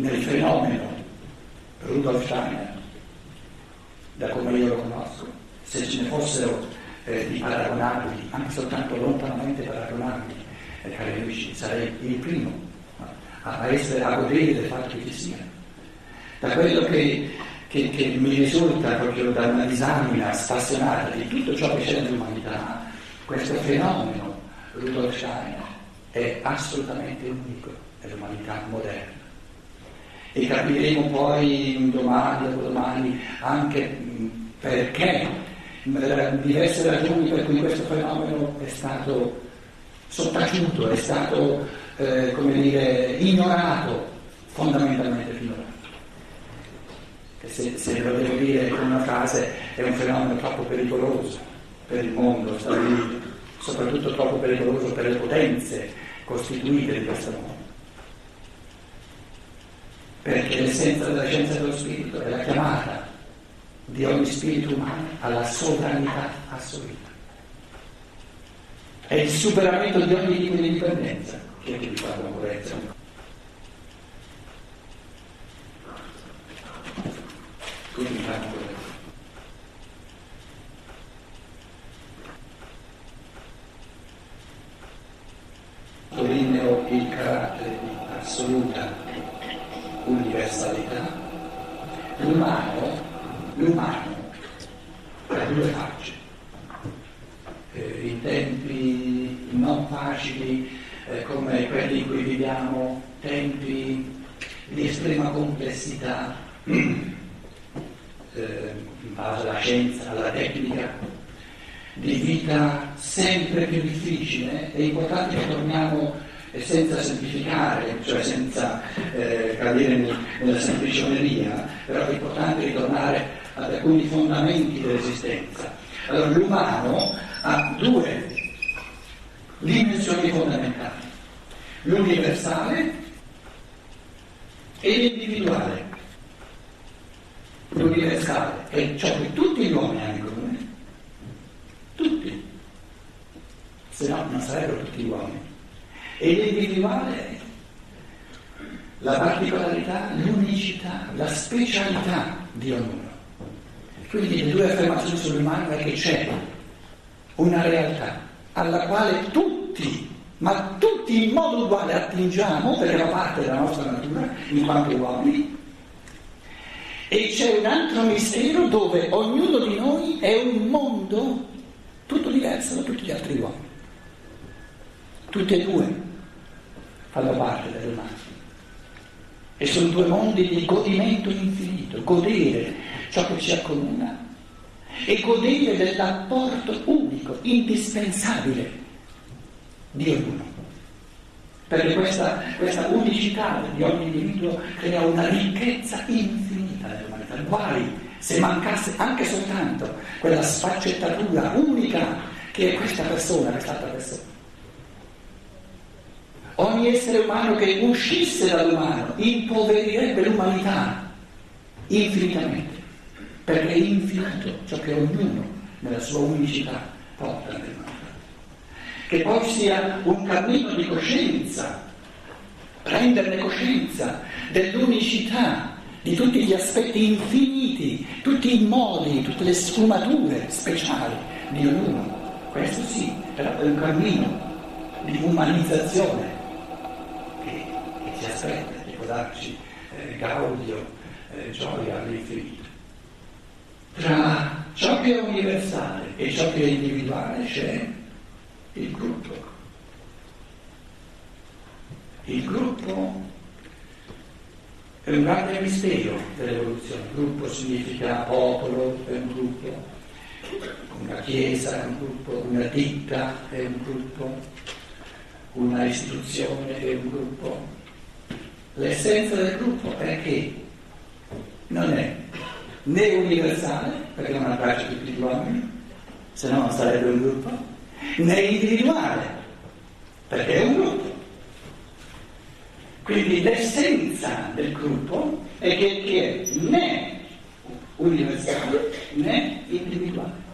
nel fenomeno Rudolf Steiner, da come io lo conosco, se ce ne fossero eh, di paragonabili, anche soltanto lontanamente paragonabili, eh, cari amici, sarei il primo a, essere, a godere del fatto che sia. Da quello che, che, che mi risulta proprio da una disamina spassionata di tutto ciò che c'è nell'umanità, questo fenomeno Rudolf Steiner è assolutamente unico nell'umanità moderna e capiremo poi domani o domani anche perché diverse ragioni per cui questo fenomeno è stato sottaciuto, è stato eh, come dire, ignorato fondamentalmente finora. Se, se lo devo dire con una frase, è un fenomeno troppo pericoloso per il mondo soprattutto troppo pericoloso per le potenze costituite di questo mondo perché l'essenza della scienza dello spirito è la chiamata di ogni spirito umano alla sovranità assoluta. È il superamento di ogni tipo di dipendenza che vi fa purezza. Quindi fanno purezza. Sottolineo il carattere di assoluta universalità, l'umano, l'umano ha due facce. Eh, in tempi non facili eh, come quelli in cui viviamo, tempi di estrema complessità, eh, in base alla scienza, alla tecnica, di vita sempre più difficile, è importante che torniamo e senza semplificare, cioè senza eh, cadere nella semplicioneria, però è importante ritornare ad alcuni fondamenti dell'esistenza. Allora l'umano ha due dimensioni fondamentali, l'universale e l'individuale. L'universale è ciò che tutti gli uomini hanno in comune, tutti, se no non sarebbero tutti gli uomini e l'individuale la particolarità, l'unicità, la specialità di ognuno. Quindi le due affermazioni sull'umano è che c'è una realtà alla quale tutti, ma tutti in modo uguale attingiamo, perché fa parte della nostra natura, in quanto uomini, e c'è un altro mistero dove ognuno di noi è un mondo tutto diverso da tutti gli altri uomini. Tutti e due fanno parte dell'umano. E sono due mondi di godimento infinito, godere ciò che ci accomuna e godere dell'apporto unico, indispensabile di ognuno. Perché questa, questa unicità di ogni individuo crea una ricchezza infinita nell'umanità. Guai se mancasse anche soltanto quella sfaccettatura unica che è questa persona, quest'altra persona. Ogni essere umano che uscisse dall'umano impoverirebbe l'umanità infinitamente, perché è infinito ciò che ognuno nella sua unicità porta nell'umanità. Che poi sia un cammino di coscienza, prenderne coscienza dell'unicità di tutti gli aspetti infiniti, tutti i modi, tutte le sfumature speciali di ognuno. Questo sì, è un cammino di umanizzazione ci aspetta, di può darci eh, gaudio, eh, gioia all'infinito. Tra ciò che è universale e ciò che è individuale c'è il gruppo. Il gruppo è un grande mistero dell'evoluzione. Gruppo significa popolo, è un gruppo, una chiesa è un gruppo, una ditta è un gruppo, una istituzione è un gruppo, L'essenza del gruppo è che non è né universale, perché non abbraccia tutti gli uomini, se no non sarebbe un gruppo, né individuale, perché è un gruppo. Quindi l'essenza del gruppo è che, che è né universale né individuale.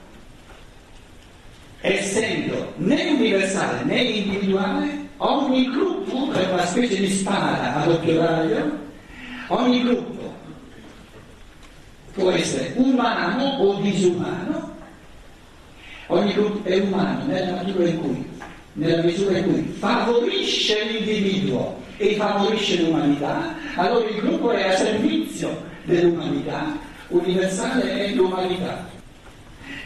Essendo né universale né individuale, ogni gruppo è una specie di spada a doppio raglio Ogni gruppo può essere umano o disumano, ogni gruppo è umano nella misura in cui, nella misura in cui favorisce l'individuo e favorisce l'umanità, allora il gruppo è a servizio dell'umanità, universale è l'umanità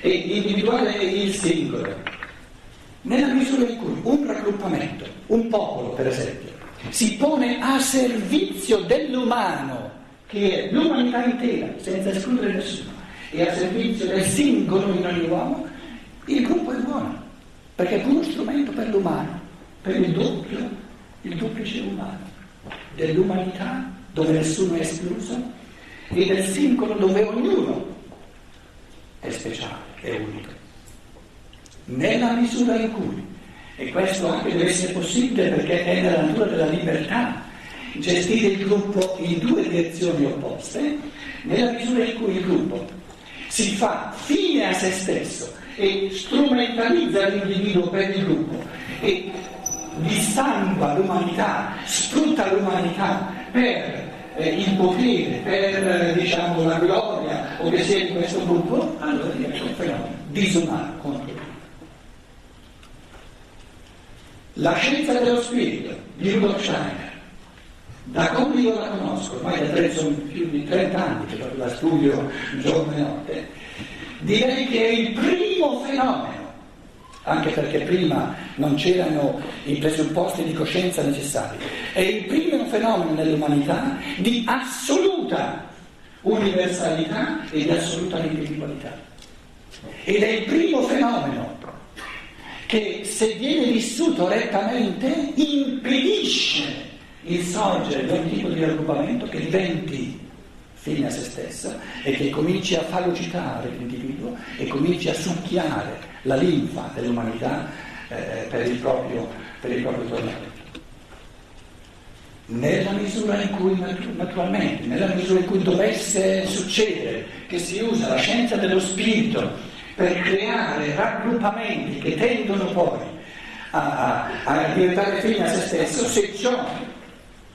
e individuale è il singolo. Nella misura in cui un raggruppamento, un popolo per esempio, si pone a servizio dell'umano, che è l'umanità intera, senza escludere nessuno, e a servizio del singolo in ogni uomo, il gruppo è buono, perché è uno strumento per l'umano, per il doppio, il duplice umano, dell'umanità dove nessuno è escluso e del singolo dove ognuno è speciale, è unico. Nella misura in cui, e questo anche deve essere possibile perché è nella natura della libertà, gestire il gruppo in due direzioni opposte, nella misura in cui il gruppo si fa fine a se stesso e strumentalizza l'individuo per il gruppo e dissangua l'umanità, sfrutta l'umanità per eh, il potere, per diciamo, la gloria o che sia di questo gruppo, allora diventa un fenomeno disumano contro La scienza dello spirito di Rudolf Steiner, da come io la conosco, ormai da tre, sono più di 30 anni che la studio giorno e notte, direi che è il primo fenomeno anche perché prima non c'erano i presupposti di coscienza necessari. È il primo fenomeno nell'umanità di assoluta universalità e di assoluta individualità. Ed è il primo fenomeno che se viene vissuto rettamente impedisce il sorgere di un tipo di raggruppamento che diventi fine a se stesso e che cominci a fagocitare l'individuo e cominci a succhiare la linfa dell'umanità eh, per, il proprio, per proprio tormento. Nella misura in cui, naturalmente, nella misura in cui dovesse succedere che si usa la scienza dello spirito per creare raggruppamenti che tendono poi a, a, diventare fine a se stesso, se ciò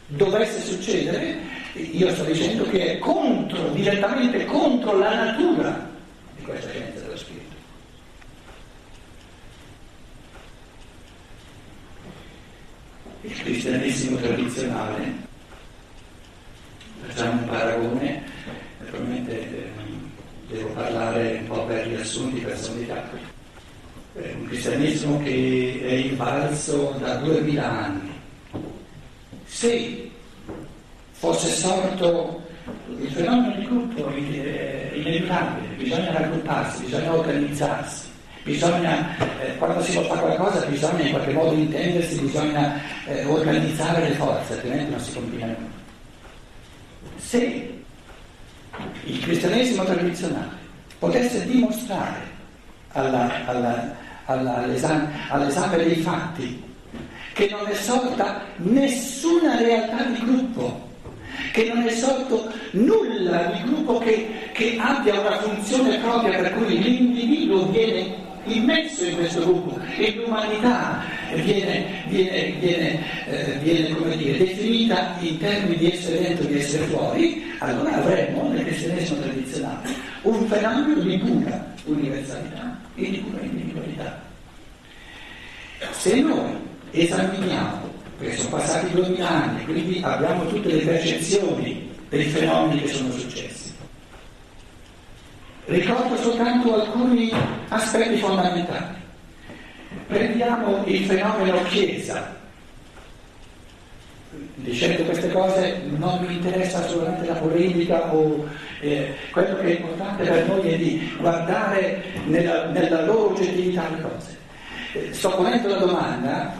dovesse succedere, io sto dicendo che è contro, direttamente contro la natura di questa scienza dello spirito. il cristianesimo tradizionale, facciamo un paragone, naturalmente eh, devo parlare un po' per riassunti personalità, è un cristianesimo che è invalso da duemila anni. Se fosse sorto il fenomeno di gruppo è inevitabile, bisogna raggrupparsi, bisogna organizzarsi bisogna, eh, quando si fare qualcosa bisogna in qualche modo intendersi, bisogna eh, organizzare le forze, altrimenti non si continua nulla. Se il cristianesimo tradizionale potesse dimostrare alla, alla, alla, all'esame, all'esame dei fatti che non è sorta nessuna realtà di gruppo, che non è sorto nulla di gruppo che, che abbia una funzione propria per cui l'individuo viene immesso in questo gruppo e l'umanità viene, viene, viene, eh, viene dire, definita in termini di essere dentro e di essere fuori, allora avremo nel cristianesimo tradizionale un fenomeno di pura universalità e di pura individualità. Se noi esaminiamo, perché sono passati duemila anni, quindi abbiamo tutte le percezioni dei fenomeni che sono successi, Ricordo soltanto alcuni aspetti fondamentali. Prendiamo il fenomeno Chiesa. Dicendo queste cose non mi interessa solamente la polemica o eh, quello che è importante per noi è di guardare nella, nella loro oggettività le cose. Eh, sto ponendo la domanda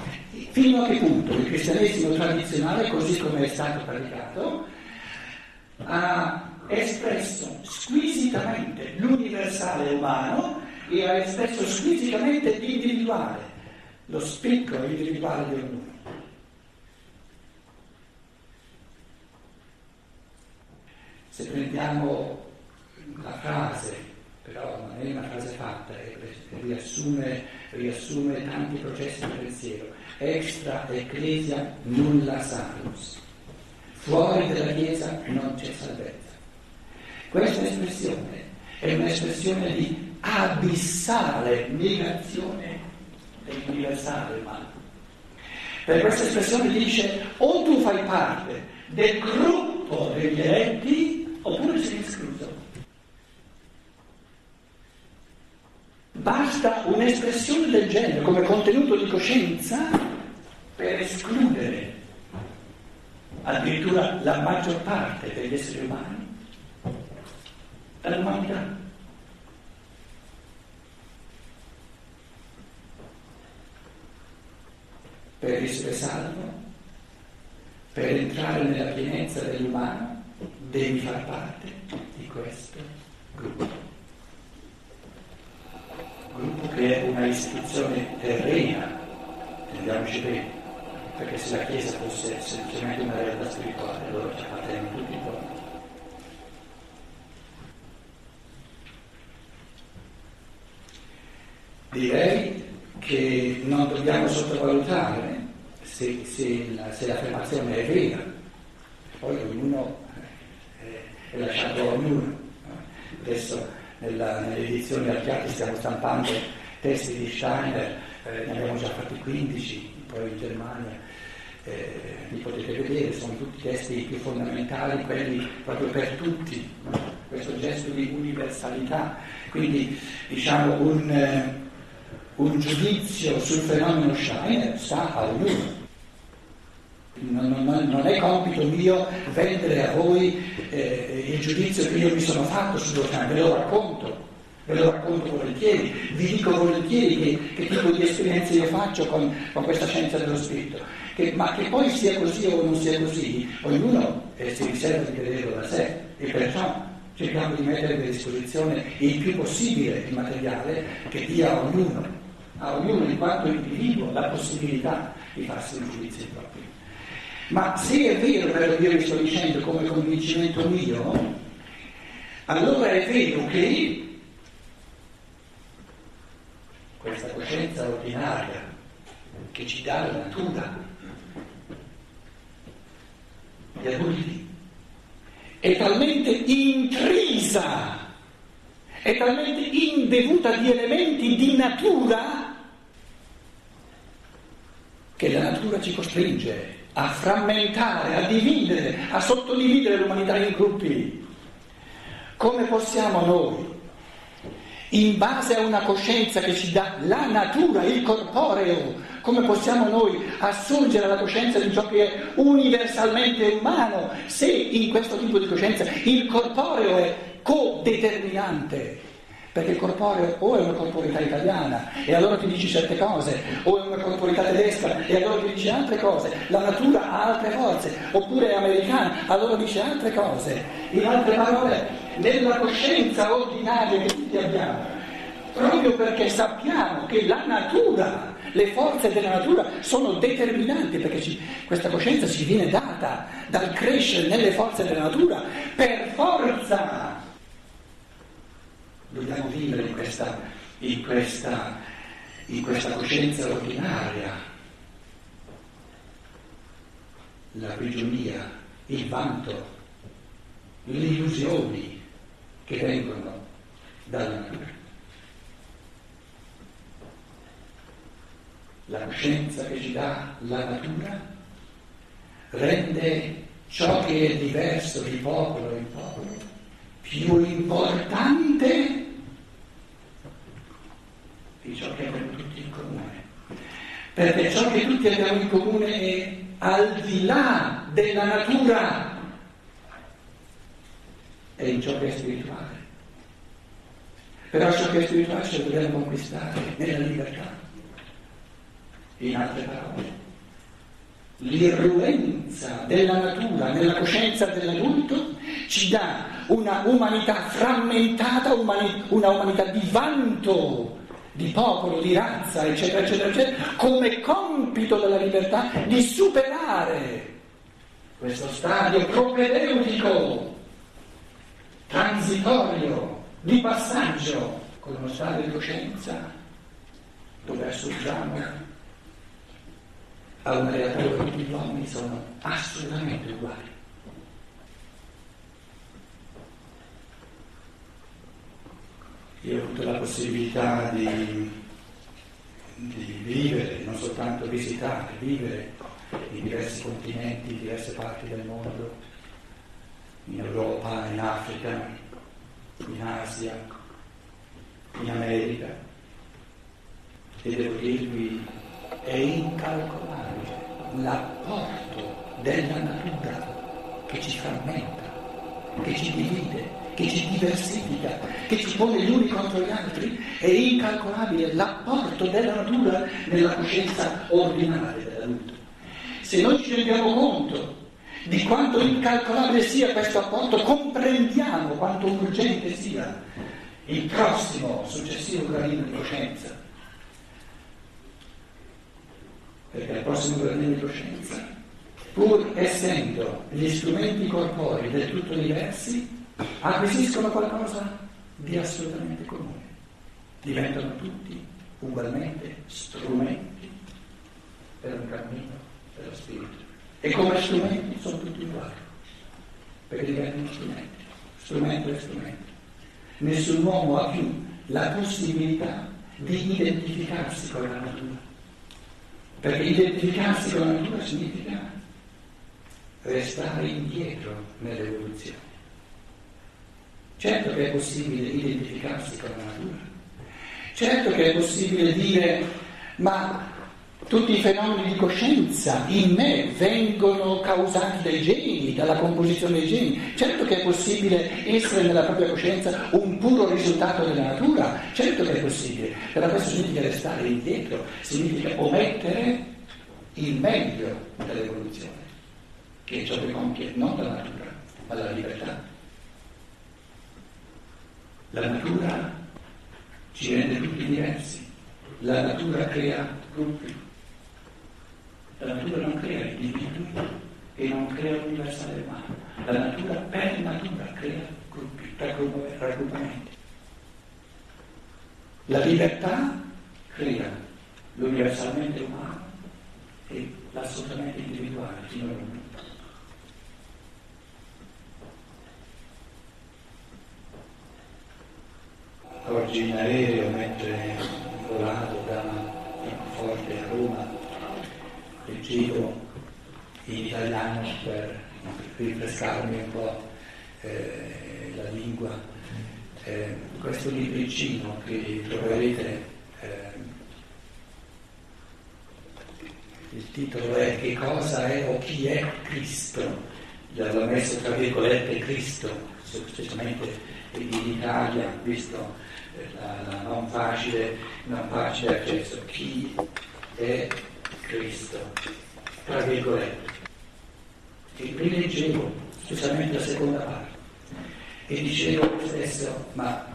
fino a che punto il cristianesimo tradizionale, così come è stato praticato, ha espresso squisitamente l'universale umano e ha espresso squisitamente l'individuale, lo spicco individuale di ognuno. Se prendiamo la frase, però non è una frase fatta, riassume, riassume tanti processi di pensiero, extra ecclesia nulla salus fuori dalla Chiesa non c'è salvezza. Questa espressione è un'espressione di abissale negazione dell'universale umano. Per questa espressione dice o tu fai parte del gruppo degli eletti oppure sei escluso. Basta un'espressione del genere come contenuto di coscienza per escludere addirittura la maggior parte degli esseri umani dall'umanità. Per essere salvo, per entrare nella pienezza dell'umano, devi far parte di questo gruppo gruppo che è una istituzione terrena, intendiamoci bene, perché se la Chiesa fosse semplicemente una realtà spirituale, allora ci appartengono tutti i giorni. Direi che non dobbiamo sottovalutare se, se, la, se l'affermazione è vera, poi ognuno eh, è lasciato a ognuno. Adesso nella, nelle edizioni archiate stiamo stampando testi di Steiner, eh, ne abbiamo già fatti 15, poi in Germania, eh, li potete vedere, sono tutti testi più fondamentali, quelli proprio per tutti, questo gesto di universalità, quindi diciamo un, eh, un giudizio sul fenomeno Steiner sta a ognuno. Non, non, non, è compito mio vendere a voi eh, il giudizio che io mi sono fatto sullo Steiner, ve lo racconto, ve lo racconto volentieri, vi dico volentieri che, che tipo di esperienze io faccio con, con questa scienza dello spirito. Che, ma che poi sia così o non sia così, ognuno eh, si riserva di vederlo da sé e perciò cerchiamo di mettere a disposizione il più possibile il materiale che dia a ognuno, a ognuno in quanto individuo la possibilità di farsi un giudizio proprio. Ma se è vero quello che sto dicendo come convincimento mio, allora è vero che questa coscienza ordinaria che ci dà la natura, gli adulti, è talmente intrisa, è talmente imbevuta di elementi di natura che la natura ci costringe a frammentare, a dividere, a sottodividere l'umanità in gruppi. Come possiamo noi, in base a una coscienza che ci dà la natura, il corporeo, come possiamo noi assurgere alla coscienza di ciò che è universalmente umano se in questo tipo di coscienza il corporeo è codeterminante? Perché il corporeo o è una corporeità italiana e allora ti dici certe cose, o è una corporeità tedesca e allora ti dice altre cose, la natura ha altre forze, oppure è americana, allora dice altre cose. In altre parole, nella coscienza ordinaria che tutti abbiamo, proprio perché sappiamo che la natura, le forze della natura sono determinanti, perché ci, questa coscienza ci viene data dal crescere nelle forze della natura per forza dobbiamo vivere in questa, in questa, in questa coscienza ordinaria, la prigionia, il vanto, le illusioni che vengono dalla natura. La coscienza che ci dà la natura rende ciò che è diverso di popolo in popolo più importante di ciò che abbiamo tutti in comune. Perché ciò che tutti abbiamo in comune è al di là della natura, è in ciò che è spirituale. Però ciò che è spirituale ce lo dobbiamo conquistare nella libertà. In altre parole, l'irruenza della natura nella coscienza dell'adulto ci dà una umanità frammentata, una umanità di vanto di popolo, di razza, eccetera, eccetera, eccetera, come compito della libertà di superare questo stadio propedeutico, transitorio, di passaggio, con uno stadio di coscienza dove assurgiamo a una realtà dove tutti gli uomini sono assolutamente uguali. Io ho avuto la possibilità di, di vivere, non soltanto visitare, vivere in diversi continenti, in diverse parti del mondo, in Europa, in Africa, in Asia, in America. E devo dirvi, è incalcolabile l'apporto della natura che ci frammenta, che ci divide, che ci diversifica, che ci pone gli uni contro gli altri, è incalcolabile l'apporto della natura nella coscienza ordinaria dell'adulto. Se noi ci rendiamo conto di quanto incalcolabile sia questo apporto, comprendiamo quanto urgente sia il prossimo successivo gradino di coscienza. Perché il prossimo gradino di coscienza pur essendo gli strumenti corporei del tutto diversi, acquisiscono qualcosa di assolutamente comune. Diventano tutti ugualmente strumenti per un cammino dello spirito. E come strumenti sono tutti uguali, perché diventano strumenti, strumento e strumento. Nessun uomo ha più la possibilità di identificarsi con la natura, perché identificarsi con la natura significa restare indietro nell'evoluzione. Certo che è possibile identificarsi con la natura, certo che è possibile dire ma tutti i fenomeni di coscienza in me vengono causati dai geni, dalla composizione dei geni. Certo che è possibile essere nella propria coscienza un puro risultato della natura, certo che è possibile, però questo significa restare indietro, significa omettere il meglio dell'evoluzione che è ciò che compie non la natura, ma la libertà. La natura ci rende tutti diversi, la natura crea gruppi, la natura non crea individui e non crea l'universale umano, la natura per natura crea gruppi, raggruppamenti. La libertà crea l'universalmente umano e l'assolutamente individuale fino all'uno. Oggi in aereo mentre volato da Francoforte a Roma leggevo in italiano per rinfrescarmi un po' eh, la lingua eh, questo libricino che troverete eh, il titolo è Che cosa è o chi è Cristo? L'ho messo tra virgolette Cristo, specialmente in Italia, visto la, la non, facile, non facile accesso. Chi è Cristo? Tra virgolette. E rileggevo, specialmente la seconda parte, e dicevo stesso, ma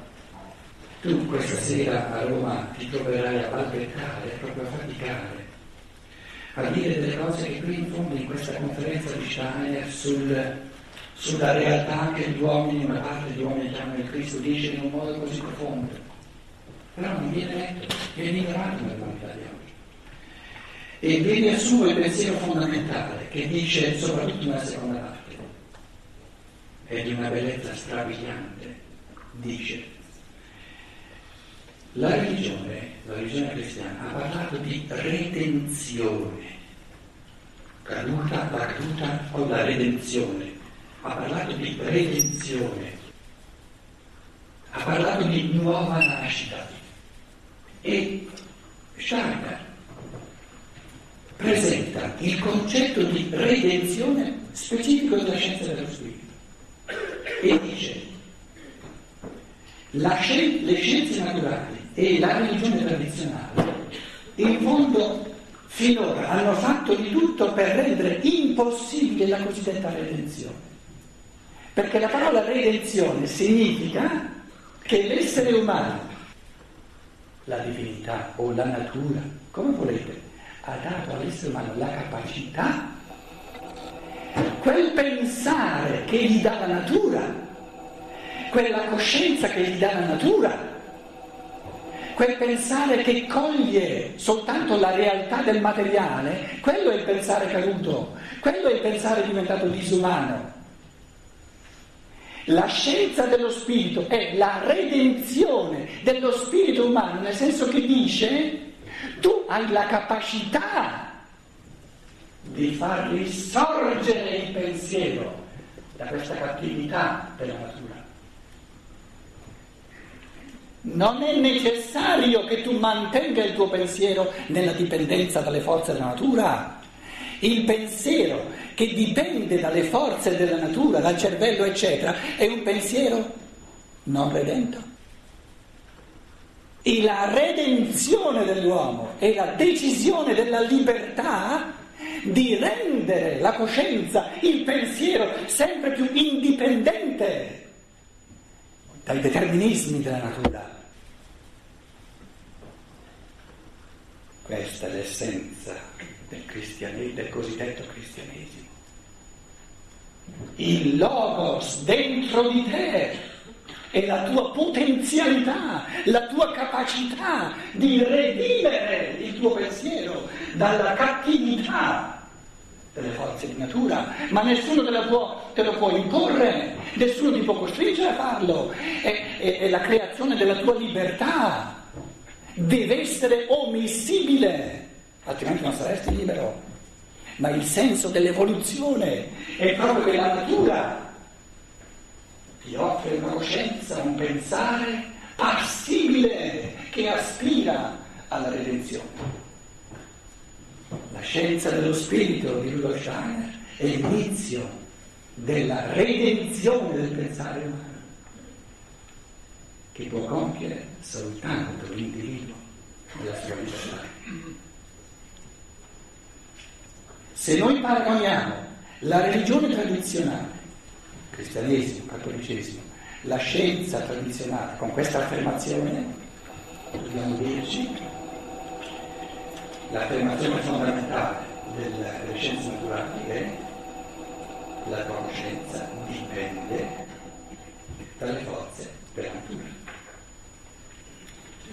tu questa sera a Roma ti troverai a balbettare, proprio a faticare, a dire delle cose che qui in fondo in questa conferenza di Steiner sul sulla realtà che gli uomini, una parte degli uomini che hanno il Cristo dice in un modo così profondo. Però non viene letto, viene ignorato nell'umanità di oggi. E vi riassumo il pensiero fondamentale che dice, soprattutto nella seconda parte, è di una bellezza strabiliante, dice, la religione, la religione cristiana, ha parlato di redenzione, caduta, caduta o la redenzione ha parlato di redenzione, ha parlato di nuova nascita. E Steiner presenta il concetto di redenzione specifico della scienza dello spirito. E dice scien- le scienze naturali e la religione tradizionale in fondo finora hanno fatto di tutto per rendere impossibile la cosiddetta redenzione. Perché la parola redenzione significa che l'essere umano, la divinità o la natura, come volete, ha dato all'essere umano la capacità, quel pensare che gli dà la natura, quella coscienza che gli dà la natura, quel pensare che coglie soltanto la realtà del materiale, quello è il pensare caduto, quello è il pensare diventato disumano. La scienza dello spirito è la redenzione dello spirito umano, nel senso che dice tu hai la capacità di far risorgere il pensiero da questa cattività della natura. Non è necessario che tu mantenga il tuo pensiero nella dipendenza dalle forze della natura. Il pensiero che dipende dalle forze della natura, dal cervello, eccetera, è un pensiero non redento. E la redenzione dell'uomo è la decisione della libertà di rendere la coscienza, il pensiero sempre più indipendente dai determinismi della natura. Questa è l'essenza del, del cosiddetto cristianesimo. Il logos dentro di te è la tua potenzialità, la tua capacità di redimere il tuo pensiero dalla cattività delle forze di natura, ma nessuno te, può, te lo può imporre, nessuno ti può costringere a farlo, è, è, è la creazione della tua libertà, deve essere omissibile, altrimenti non saresti libero. Ma il senso dell'evoluzione è proprio che la natura ti offre una coscienza, un pensare passibile che aspira alla redenzione. La scienza dello spirito di Rudolf Steiner è l'inizio della redenzione del pensare umano, che può compiere soltanto l'individuo nella sua libertà. Se noi paragoniamo la religione tradizionale, cristianesimo, cattolicesimo, la scienza tradizionale con questa affermazione, dobbiamo dirci l'affermazione fondamentale delle scienze naturali è la conoscenza dipende dalle forze della natura.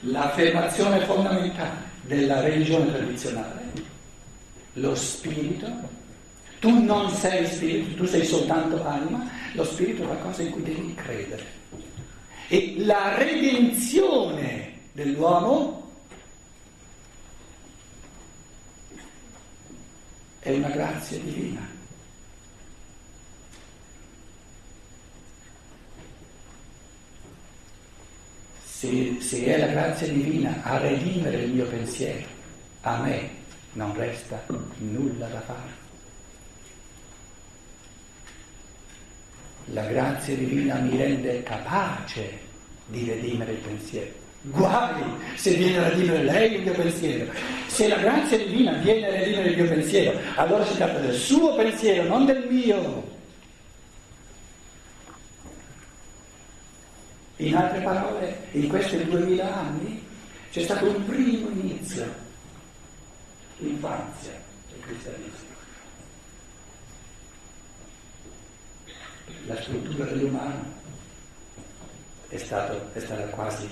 L'affermazione fondamentale della religione tradizionale, lo spirito, tu non sei spirito, tu sei soltanto anima, lo spirito è qualcosa in cui devi credere. E la redenzione dell'uomo è una grazia divina. Se, se, è la grazia divina a redimere il mio pensiero, a me non resta nulla da fare. La grazia divina mi rende capace di redimere il pensiero. Guai se viene a redimere lei il mio pensiero. Se la grazia divina viene a redimere il mio pensiero, allora si tratta del suo pensiero, non del mio. In altre parole, in questi duemila anni c'è stato un primo inizio, l'infanzia del cristianesimo. La struttura dell'umano è, stato, è stata quasi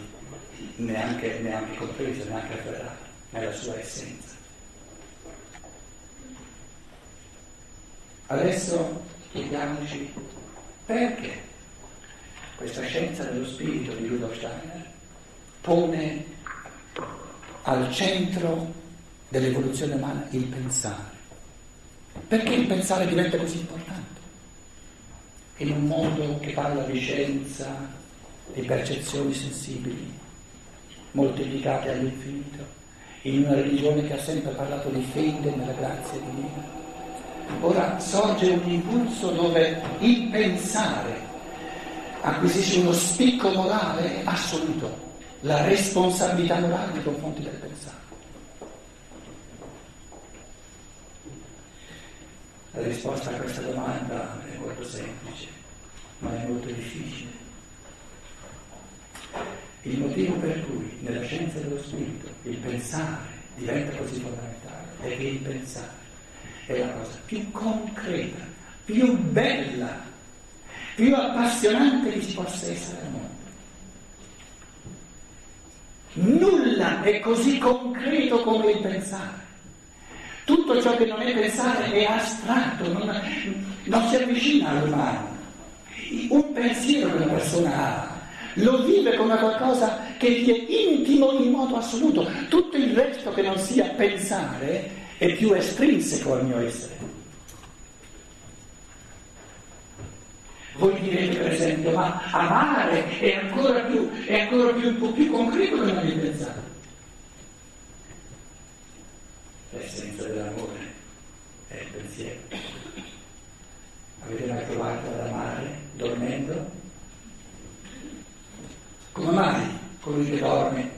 neanche, neanche compresa, neanche afferrata nella sua essenza. Adesso chiediamoci perché questa scienza dello spirito di Rudolf Steiner pone al centro dell'evoluzione umana il pensare. Perché il pensare diventa così importante? In un mondo che parla di scienza, di percezioni sensibili, moltiplicate all'infinito, in una religione che ha sempre parlato di fede nella grazia divina. Ora sorge un impulso dove il pensare acquisisce uno spicco morale assoluto, la responsabilità morale nei confronti del pensare. La risposta a questa domanda è molto semplice, ma è molto difficile. Il motivo per cui nella scienza dello spirito il pensare diventa così fondamentale è che il pensare è la cosa più concreta, più bella, più appassionante che ci possa essere al mondo. Nulla è così concreto come il pensare. Tutto ciò che non è pensare è astratto, non, non si avvicina all'umano. un pensiero che una persona ha, lo vive come qualcosa che gli è intimo in modo assoluto. Tutto il resto che non sia pensare è più estrinseco al mio essere. Voi direte per esempio, ma amare è ancora più, è ancora più, più concreto che non il pensare. L'essenza dell'amore è il pensiero. Avete mai provato ad amare dormendo? Come mai colui che dorme